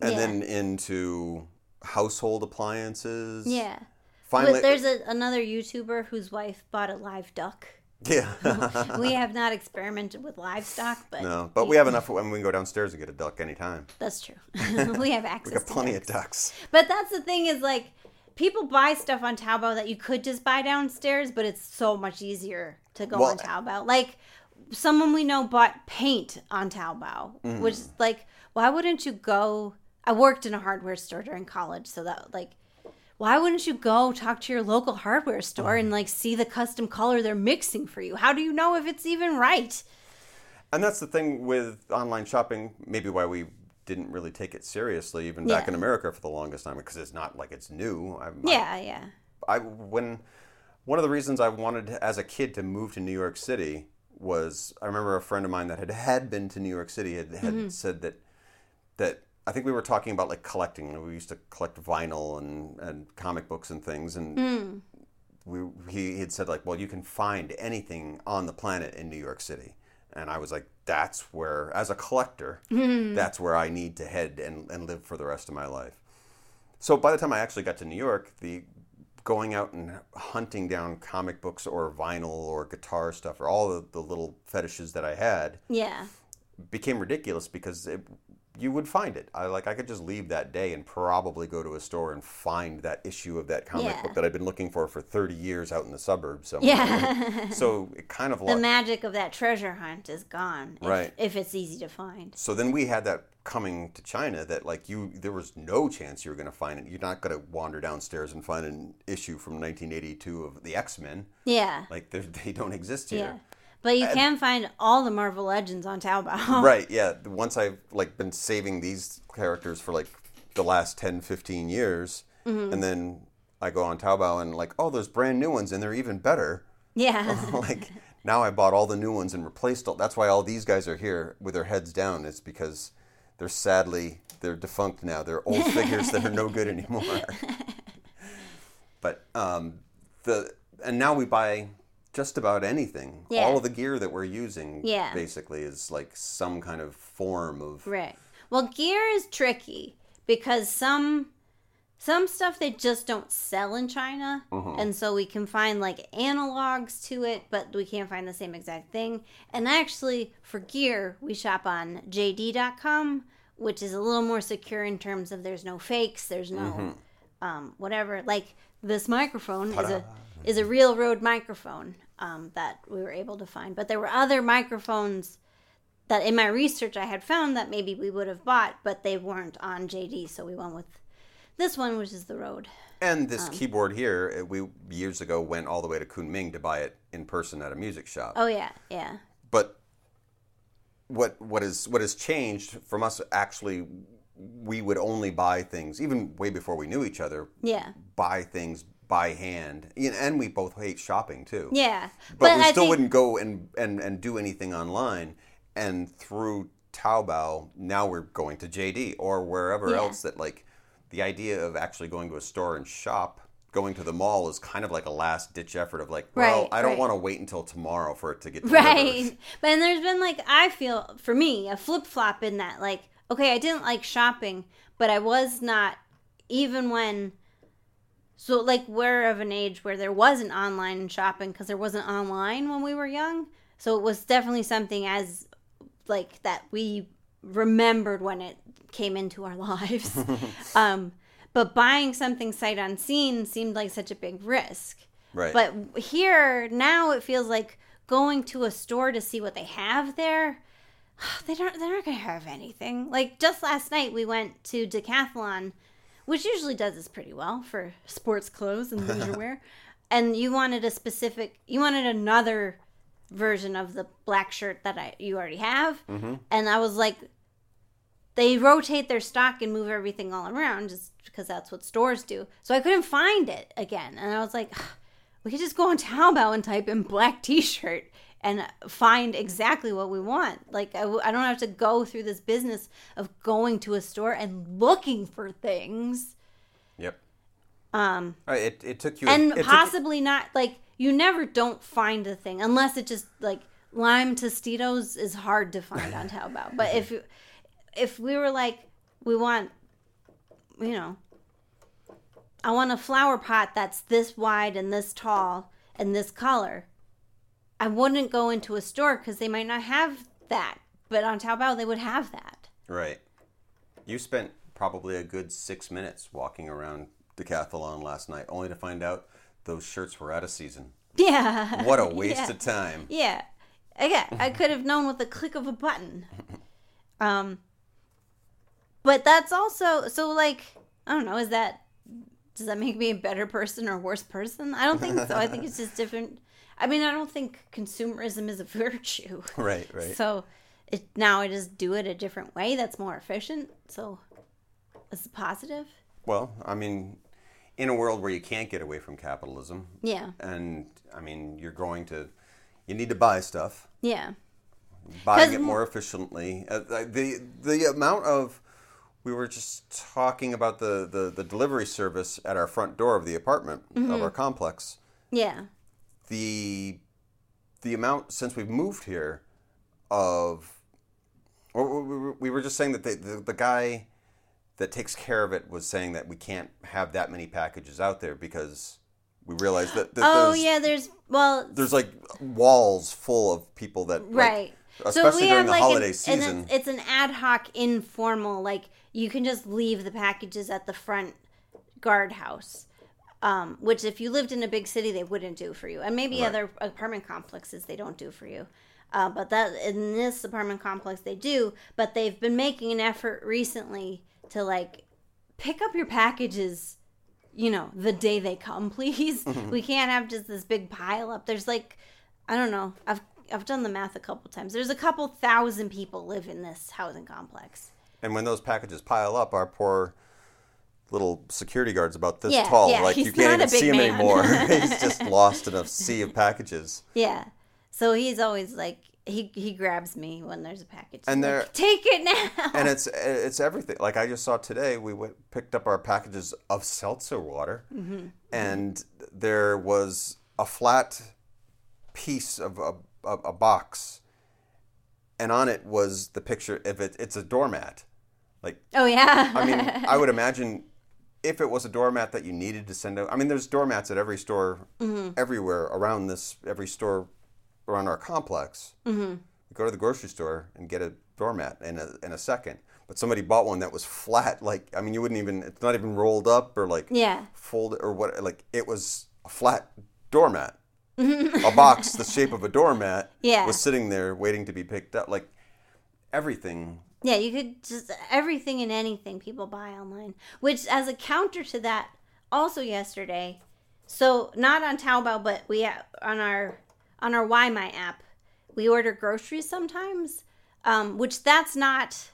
and Yeah. then into household appliances. Yeah. Finally, but there's a, another YouTuber whose wife bought a live duck. yeah. we have not experimented with livestock, but no, but we have enough when we can go downstairs and get a duck anytime. that's true. we have access. We got to plenty ducks. of ducks. But that's the thing is like people buy stuff on Taobao that you could just buy downstairs, but it's so much easier to go Well- on Taobao. Like someone we know bought paint on Taobao, Mm. which is like, why wouldn't you go? I worked in a hardware store during college, so that like. Why wouldn't you go talk to your local hardware store Mm. and like see the custom color they're mixing for you? How do you know if it's even right? And that's the thing with online shopping, maybe why we didn't really take it seriously even back in America for the longest time because it's not like it's new. I, Yeah, yeah. I, when one of the reasons I wanted as a kid to move to New York City was I remember a friend of mine that had had been to New York City had, had Mm-hmm. said that that I think we were talking about like collecting. We used to collect vinyl and, and comic books and things, and Mm. we he had said like, well, you can find anything on the planet in New York City, and I was like, that's where, as a collector, mm-hmm. that's where I need to head and, and live for the rest of my life. So by the time I actually got to New York, the going out and hunting down comic books or vinyl or guitar stuff or all the, the little fetishes that I had Yeah. became ridiculous because it, you would find it. I like I could just leave that day and probably go to a store and find that issue of that comic Yeah. book that I've been looking for for 30 years out in the suburbs somewhere. Yeah. so it kind of the magic of that treasure hunt is gone. If, Right. If it's easy to find. so then we had that coming to China that like you there was no chance you were going to find it. You're not going to wander downstairs and find an issue from 1982 of the X-Men. Yeah. Like they're- don't exist here. Yeah. But you can find all the Marvel Legends on Taobao. right yeah once i've like been saving these characters for like the last 10 15 years Mm-hmm. and then i go on taobao and like oh there's brand new ones and they're even better Yeah. like now i bought all the new ones and replaced all that's why all these guys are here with their heads down it's because they're sadly they're defunct now they're old figures that are no good anymore but um the and now we buy just about anything Yeah. all of the gear that we're using Yeah. basically is like some kind of form of right. Well, gear is tricky because some some stuff they just don't sell in China, Mm-hmm. and so we can find like analogs to it, but we can't find the same exact thing. And actually, for gear, we shop on JD.com, which is a little more secure in terms of there's no fakes, there's no Mm-hmm. um, whatever. Like this microphone is a is a real Rode microphone um, that we were able to find, but there were other microphones that in my research I had found that maybe we would have bought, but they weren't on JD, so we went with this one, which is the Rode. and Um. this keyboard here uh, we years ago went all the way to kunming to buy it in person at a music shop Oh yeah, yeah, but what what is what has changed from us actually we would only buy things even way before we knew each other yeah, buy things by hand You and we both hate shopping too yeah. but, we I still think- wouldn't go and, and and do anything online and through Taobao now we're going to JD or wherever Yeah. else that like the idea of actually going to a store and shop going to the mall is kind of like a last ditch effort of like well Right, I don't right. want to wait until tomorrow for it to get delivered. Right. But and there's been like I feel for me a flip flop in that like okay I didn't like shopping but I was not even when so like we're of an age where there wasn't online shopping because there wasn't online when we were young so it was definitely something as like that we remembered when it came into our lives um but buying something sight unseen seemed like such a big risk right but here now it feels like going to a store to see what they have there. They don't. They're not going to have anything. Like just last night, we went to Decathlon, which usually does this pretty well for sports clothes and leisure wear. And you wanted a specific. You wanted another version of the black shirt that I you already have, mm-hmm. and I was like, they rotate their stock and move everything all around just because that's what stores do. So I couldn't find it again, and I was like, we could just go on Taobao and type in black T-shirt and find exactly what we want. Like I, I don't have to go through this business of going to a store and looking for things. Yep. Um, it, it took you and possibly not like you never don't find a thing unless it just like lime tostitos is hard to find on Taobao. But if if we were like we want, you know, I want a flower pot that's this wide and this tall and this color. I wouldn't go into a store because they might not have that, but on Taobao they would have that. Right. You spent probably a good six minutes walking around Decathlon last night, only to find out those shirts were out of season. Yeah. What a waste Yeah. of time. Yeah. Again, I could have known with the click of a button. Um but that's also so like I don't know, is that does that make me a better person or worse person? I don't think so. I think it's just different. I mean, I don't think consumerism is a virtue. Right, right. So it now I just do it a different way that's more efficient. So it's positive. well, I mean, in a world where you can't get away from capitalism, Yeah. and I mean, you're going to, you need to buy stuff. Yeah. buying it more efficiently. Uh, the the amount of we were just talking about the, the, the delivery service at our front door of the apartment Mm-hmm. of our complex. Yeah. The the amount since we've moved here of or we were- we just saying that the, the, the guy that takes care of it was saying that we can't have that many packages out there because we realized that, that Oh there's, yeah, there's well there's like walls full of people that like, right especially during the like holiday an, season. and it's, it's an ad hoc informal like you can just leave the packages at the front guardhouse um, which if you lived in a big city they wouldn't do for you. And maybe Right. other apartment complexes they don't do for you. Uh, but that in this apartment complex they do. But they've been making an effort recently to like pick up your packages you know the day they come please. We can't have just this big pile up. There's like i don't know. I've i've done the math a couple times. There's a couple thousand people live in this housing complex. And when those packages pile up, our poor little security guard's about this Yeah, tall. yeah, like you can't even see him man. anymore. he's just lost in a sea of packages. yeah so he's always like he he grabs me when there's a package And He's they're- like, take it now And it's it's everything. Like I just saw today, we went, picked up our packages of seltzer water, Mm-hmm. and there was a flat piece of a, a, a box, and on it was the picture of it. It's a doormat. Like oh yeah I mean, I would imagine if it was a doormat that you needed to send out. I mean, there's doormats at every store, Mm-hmm. everywhere around this, every store around our complex. Mm-hmm. You go to the grocery store and get a doormat in a, in a second. But somebody bought one that was flat. Like, I mean, you wouldn't even, it's not even rolled up or like yeah folded or what. Like, it was a flat doormat. a box the shape of a doormat Yeah. was sitting there waiting to be picked up. Like, everything Yeah, you could just everything and anything people buy online. Which, as a counter to that, also yesterday, so not on Taobao, but we ha- on our on our YMy app, we order groceries sometimes. Um, which that's not.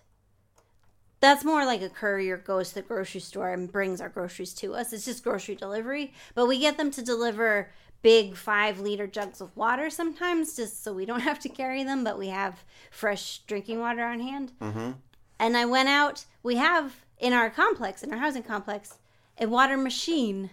That's more like a courier goes to the grocery store and brings our groceries to us. It's just grocery delivery, but we get them to deliver big five liter jugs of water sometimes, just so we don't have to carry them, but we have fresh drinking water on hand and I went out. We have in our complex, in our housing complex, a water machine,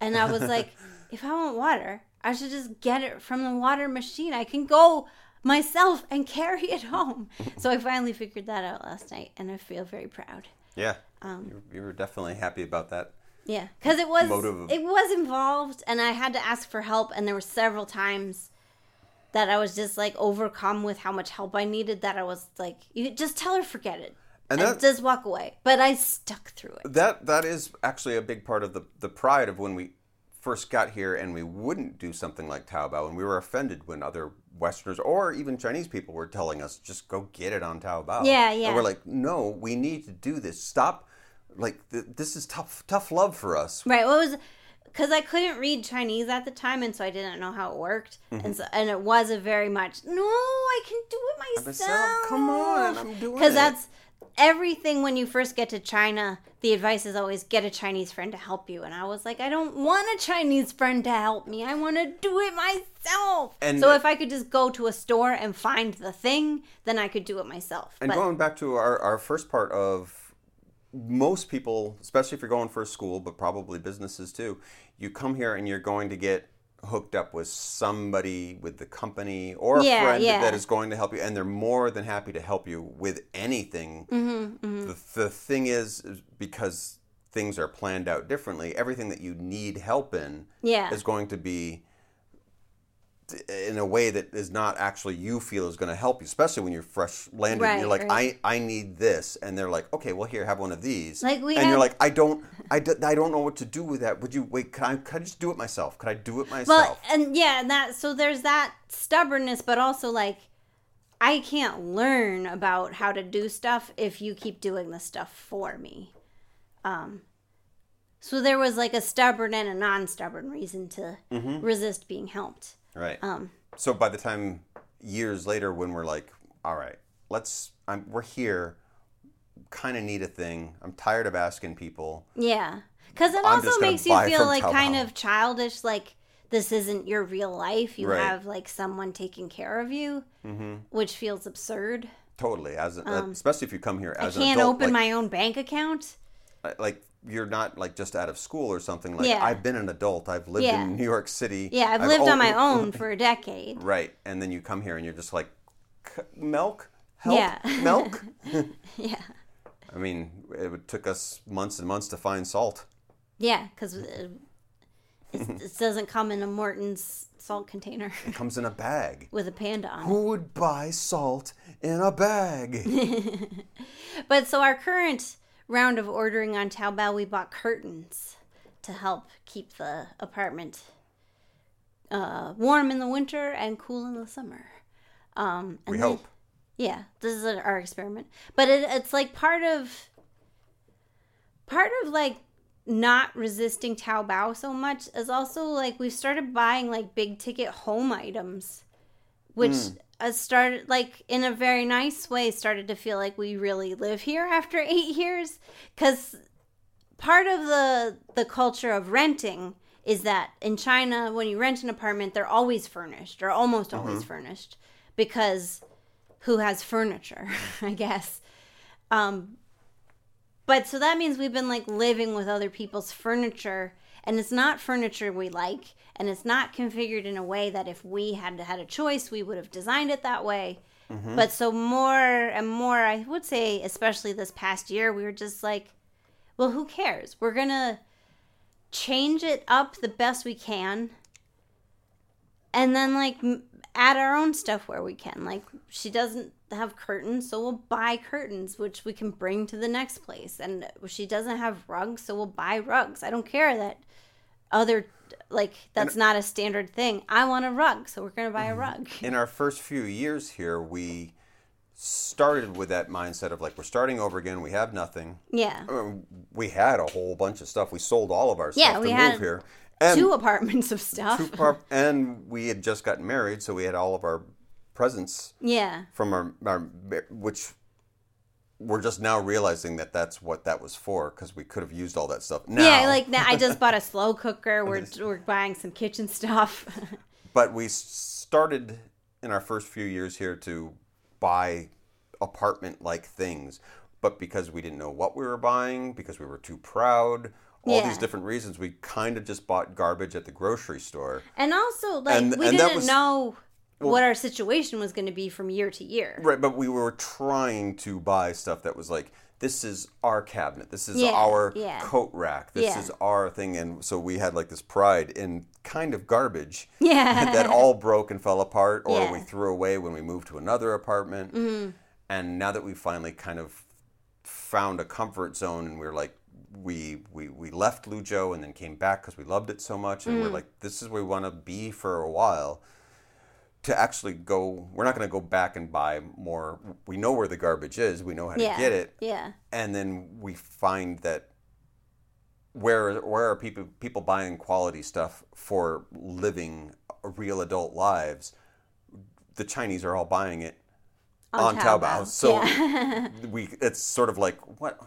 and I was like, if I want water, I should just get it from the water machine. I can go myself and carry it home. so I finally figured that out last night, and I feel very proud. Yeah. Um, you were definitely happy about that. Yeah, because it was Motive it was involved, and I had to ask for help, and there were several times that I was just like overcome with how much help I needed. That I was like, you just tell her forget it, And and, that- just walk away. But I stuck through it. That that is actually a big part of the the pride of when we first got here and we wouldn't do something like Taobao and we were offended when other Westerners or even Chinese people were telling us just go get it on Taobao. Yeah, yeah. And we're like, no, we need to do this. Stop. Like th- this is tough tough love for us. Right. What was because I couldn't read Chinese at the time, and so I didn't know how it worked, Mm-hmm. and so and it was a very much no, I can do it myself. myself, come on, I'm doing Because it. that's everything when you first get to China, the advice is always get a Chinese friend to help you. And I was like, I don't want a Chinese friend to help me. I want to do it myself. And- so if I could just go to a store and find the thing, then I could do it myself. And but going back to our, our first part of most people, especially if you're going for a school, but probably businesses too, you come here and you're going to get hooked up with somebody with the company or a Yeah, friend yeah. that is going to help you, and they're more than happy to help you with anything. Mm-hmm, The, the thing is, is because things are planned out differently, everything that you need help in yeah. is going to be in a way that is not actually you feel is going to help you, especially when you're fresh landed. and you're like, right. I, I need this, and they're like, okay, well here, have one of these. Like, we and you're like, I don't, I, d- I don't know what to do with that. Would you wait? Can I, can I just do it myself? Could I do it myself? Well, and yeah, and that so there's that stubbornness, but also like I can't learn about how to do stuff if you keep doing the stuff for me. Um so there was like a stubborn and a non-stubborn reason to Mm-hmm. resist being helped. Right. Um so by the time years later, when we're like, all right, let's, I'm, we're here, kind of need a thing. I'm tired of asking people. yeah. Cuz it I'm also makes you feel like kind of childish like this isn't your real life. You Right. have like someone taking care of you, Mm-hmm. which feels absurd. Totally, as a, especially if you come here Um, I as an can't adult, open like, my own bank account. like you're not like just out of school or something like Yeah. I've been an adult I've lived Yeah. in New York City Yeah, I've lived on my own for a decade. right and then you come here and you're just like "C- milk help Yeah. milk Yeah. I mean it took us months and months to find salt Yeah, because uh, it, it doesn't come in a Morton's salt container it comes in a bag with a panda on it. who would buy salt in a bag But so our current round of ordering on Taobao, we bought curtains to help keep the apartment uh, warm in the winter and cool in the summer. Um, and we then- hope. Yeah, this is our experiment, but it, it's like part of part of like not resisting Taobao so much is also like we've started buying like big ticket home items, which has started like in a very nice way started to feel like we really live here after eight years because part of the the culture of renting is that in China when you rent an apartment they're always furnished or almost always furnished because who has furniture, I guess. Um, but so that means we've been like living with other people's furniture, and it's not furniture we like, and it's not configured in a way that if we had had a choice, we would have designed it that way. Mm-hmm. But so more and more, I would say, especially this past year, we were just like, well, who cares? We're gonna change it up the best we can and then like m- add our own stuff where we can. Like she doesn't have curtains so we'll buy curtains which we can bring to the next place. And she doesn't have rugs so we'll buy rugs. I don't care that other like that's not a standard thing. I want a rug so we're gonna buy a mm-hmm. rug. In our first few years here we started with that mindset of like we're starting over again. We have nothing. Yeah. I mean, we had a whole bunch of stuff. We sold all of our Yeah, stuff we to move here and two apartments of stuff two par- and we had just gotten married, so we had all of our presents yeah from our, our which we're just now realizing that that's what that was for because we could have used all that stuff now. yeah like now i just bought a slow cooker we're, we're buying some kitchen stuff but we started in our first few years here to buy apartment like things, but because we didn't know what we were buying, because we were too proud. All Yeah. these different reasons, we kind of just bought garbage at the grocery store. And also, like, And- we and didn't was- know what our situation was going to be from year to year. Right, but we were trying to buy stuff that was like, this is our cabinet, this is Yeah, our yeah. coat rack, this is our thing, and so we had like this pride in kind of garbage Yeah. that all broke and fell apart, or we threw away when we moved to another apartment. Mm-hmm. And now that we finally kind of found a comfort zone, and we are like, we we we left Luzhou and then came back because we loved it so much, and we're Mm. like, this is where we want to be for a while to actually go we're not going to go back and buy more we know where the garbage is we know how to yeah. get it Yeah. and then we find that where where are people people buying quality stuff for living real adult lives the chinese are all buying it on, Taobao. So yeah. we it's sort of like what?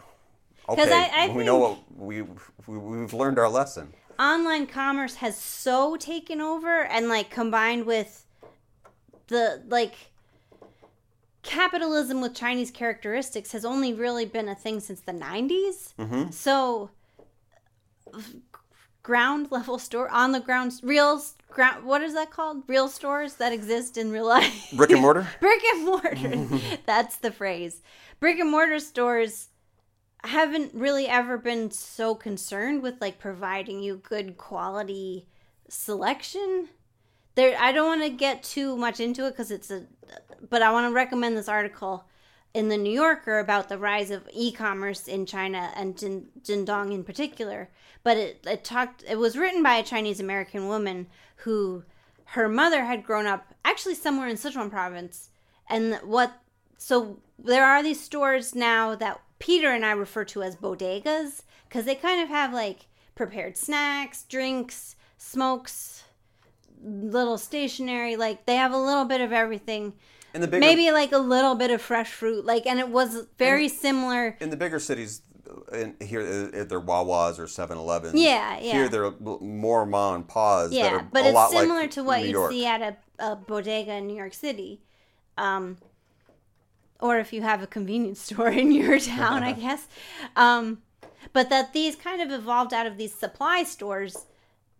Okay, I- I we know what we, we we've learned our lesson. online commerce has so taken over and like combined with the like capitalism with chinese characteristics has only really been a thing since the 90s Mm-hmm. so ground level store on the ground real ground what is that called real stores that exist in real life Brick and mortar. brick and mortar that's the phrase brick and mortar stores haven't really ever been so concerned with like providing you good quality selection. There i don't want to get too much into it because it's a but i want to recommend this article in the new yorker about the rise of e-commerce in china and Jin, Jingdong in particular. But it, it talked it was written by a chinese american woman who her mother had grown up actually somewhere in sichuan province. And what so there are these stores now that Peter and I refer to as bodegas because they kind of have like prepared snacks, drinks, smokes, little stationery. Like they have a little bit of everything. In the bigger Maybe like a little bit of fresh fruit. Like, and it was very similar. in the bigger cities, in here uh, they're Wawas or 7-Elevens. Yeah, yeah. Here they're more ma and pa's. that Yeah, are but it's similar like to what York. see at a, a bodega in New York City. Um, or if you have a convenience store in your town, I guess. Um, but that these kind of evolved out of these supply stores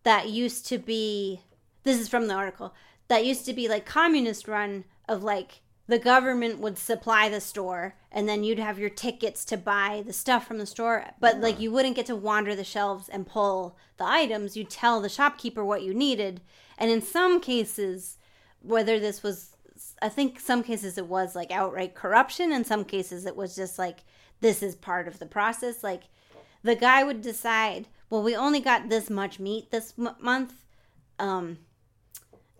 that used to be this is from the article that used to be like communist run of like the government would supply the store and then you'd have your tickets to buy the stuff from the store. But like you wouldn't get to wander the shelves and pull the items. You'd tell the shopkeeper what you needed. And in some cases whether this was i think some cases it was like outright corruption in some cases it was just like this is part of the process like the guy would decide well we only got this much meat this m- month um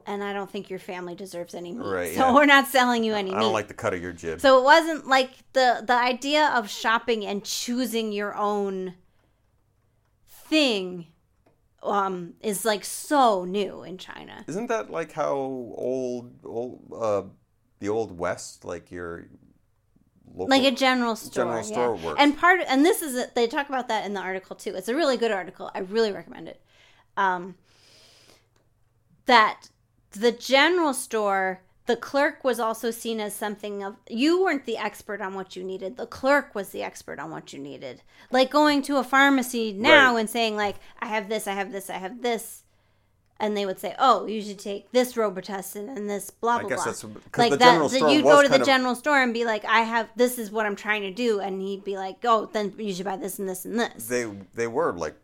and i don't think your family deserves any meat Right, so yeah. we're not selling you any I meat don't like the cut of your jib. so it wasn't like the the idea of shopping and choosing your own thing um is like so new in China. Isn't that like how old, old, uh, the old West, like your local, Like a general store. General store yeah. works. And part and this is it they talk about that in the article too. It's a really good article. I really recommend it. Um that the general store the clerk was also seen as something of you weren't the expert on what you needed. The clerk was the expert on what you needed. Like going to a pharmacy now Right. and saying like i have this i have this i have this and they would say oh you should take this robitussin and this blah blah guess blah. that's- like the that, general that was go to the of- general store and be like i have this is what i'm trying to do and he'd be like oh then you should buy this and this and this. They they were like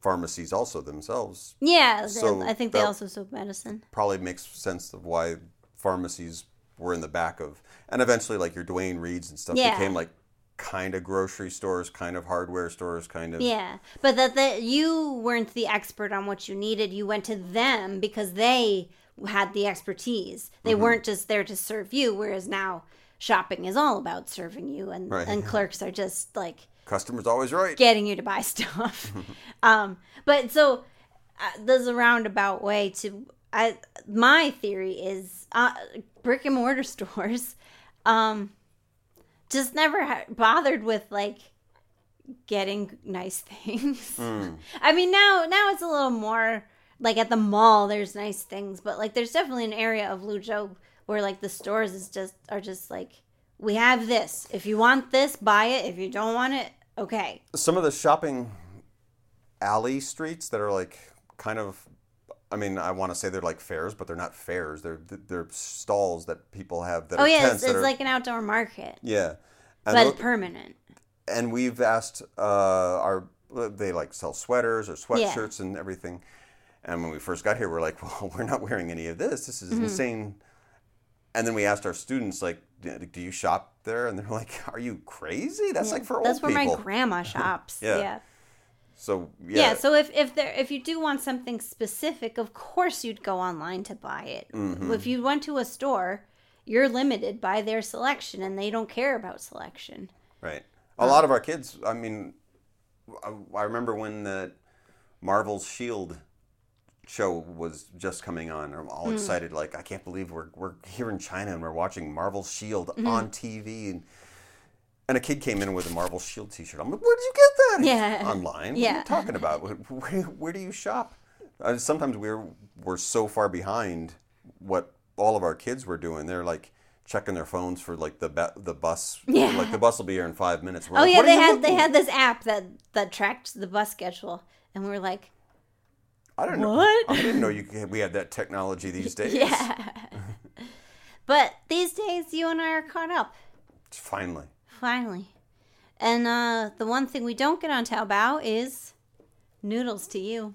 pharmacies also themselves. yeah So i think they also sold medicine. Probably makes sense of why pharmacies were in the back of, and eventually like your Duane Reades and stuff Yeah. became like kind of grocery stores, kind of hardware stores, kind of. Yeah, but that that you weren't the expert on what you needed. You went to them because they had the expertise. They Mm-hmm. weren't just there to serve you. Whereas now, shopping is all about serving you, and Right. and clerks are just like Customer's always right. getting you to buy stuff. um, but so uh, there's a roundabout way to. I my theory is uh, brick and mortar stores, um, just never ha- bothered with like getting nice things. I mean now now it's a little more like at the mall there's nice things, but like there's definitely an area of Luzhou where like the stores is just are just like we have this. If you want this, buy it. If you don't want it, okay. Some of the shopping alley streets that are like kind of. I mean, I want to say they're like fairs, but they're not fairs. They're they're stalls that people have that Oh are yeah, tents it's, it's are, like an outdoor market, yeah. And but permanent. and we've asked uh, our they like sell sweaters or sweatshirts and everything. And when we first got here, we're like, well, we're not wearing any of this. This is Mm-hmm. insane. And then we asked our students, like, do you shop there? And they're like, are you crazy? That's like for old That's where people. my grandma shops. Yeah. yeah. So Yeah. yeah, so if if there if you do want something specific, of course you'd go online to buy it. Mm-hmm. If you went to a store, you're limited by their selection, and they don't care about selection. right. A lot of our kids. I mean, I, I remember when the Marvel's Shield show was just coming on. I'm all Hmm. excited, like I can't believe we're we're here in China and we're watching Marvel's Shield Mm-hmm. on TV. And, and a kid came in with a Marvel Shield T-shirt. I'm like, where did you get that? Yeah. online. What are Yeah. you talking about? Where, where, do you shop? Uh, sometimes we're we're so far behind what all of our kids were doing. They're like checking their phones for like the ba- the bus. Yeah. Like the bus will be here in five minutes. We're Oh like, yeah, they had they had this app that that tracked the bus schedule, and we were like, I don't know. What? I didn't know you could, we had that technology these days. yeah. but these days, you and I are caught up Finally. Finally, and uh, the one thing we don't get on Taobao is noodles to you.